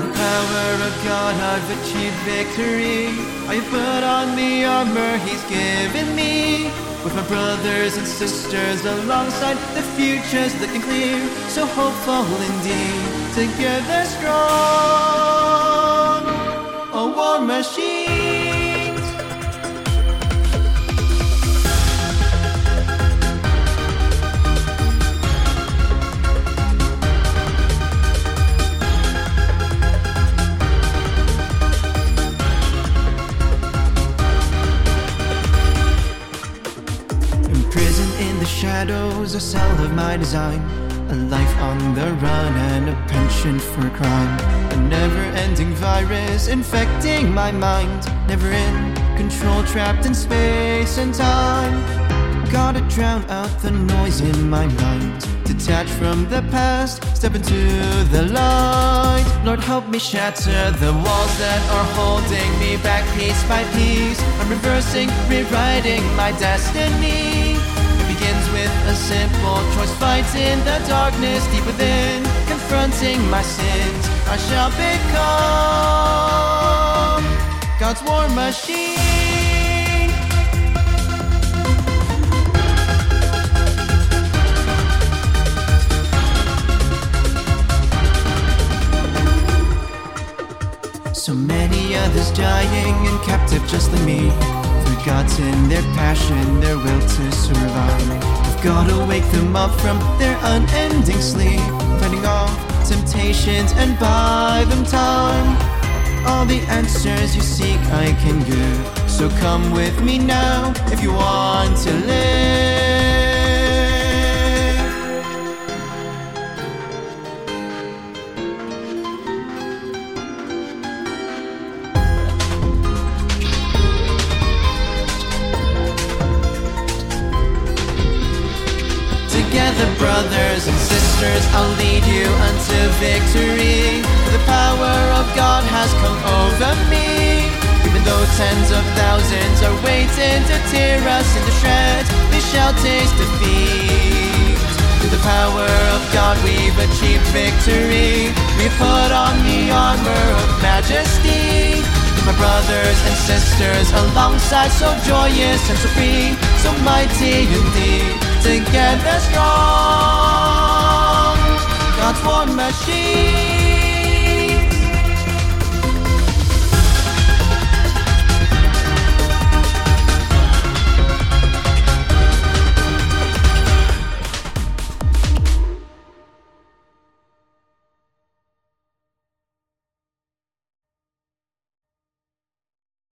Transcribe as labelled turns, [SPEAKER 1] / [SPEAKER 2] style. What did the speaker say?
[SPEAKER 1] power of God, I've achieved victory. I put on the armor He's given me. With my brothers and sisters alongside, the future's looking clear. So hopeful indeed, together strong. A war machine. Imprisoned in the shadows, a cell of my design. A life on the run and a penchant for crime. A never ending virus infecting my mind. Never in control, trapped in space and time. Gotta drown out the noise in my mind. Detach from the past, step into the light. Lord, help me shatter the walls that are holding me back piece by piece. I'm reversing, rewriting my destiny. Begins with a simple choice, Fights fighting the darkness deep within, confronting my sins. I shall become God's war machine. So many others dying and captive just like me. Forgotten their passion, their will to survive. We've gotta wake them up from their unending sleep. Fighting off temptations and buy them time. All the answers you seek I can give. So come with me now if you want to Together, brothers and sisters, I'll lead you unto victory. For the power of God has come over me. Even though tens of thousands are waiting to tear us into shreds, they shall taste defeat. Through the power of God, we've achieved victory. We've put on the armor of majesty. My brothers and sisters alongside, so joyous and so free, so mighty indeed. Together strong, machine.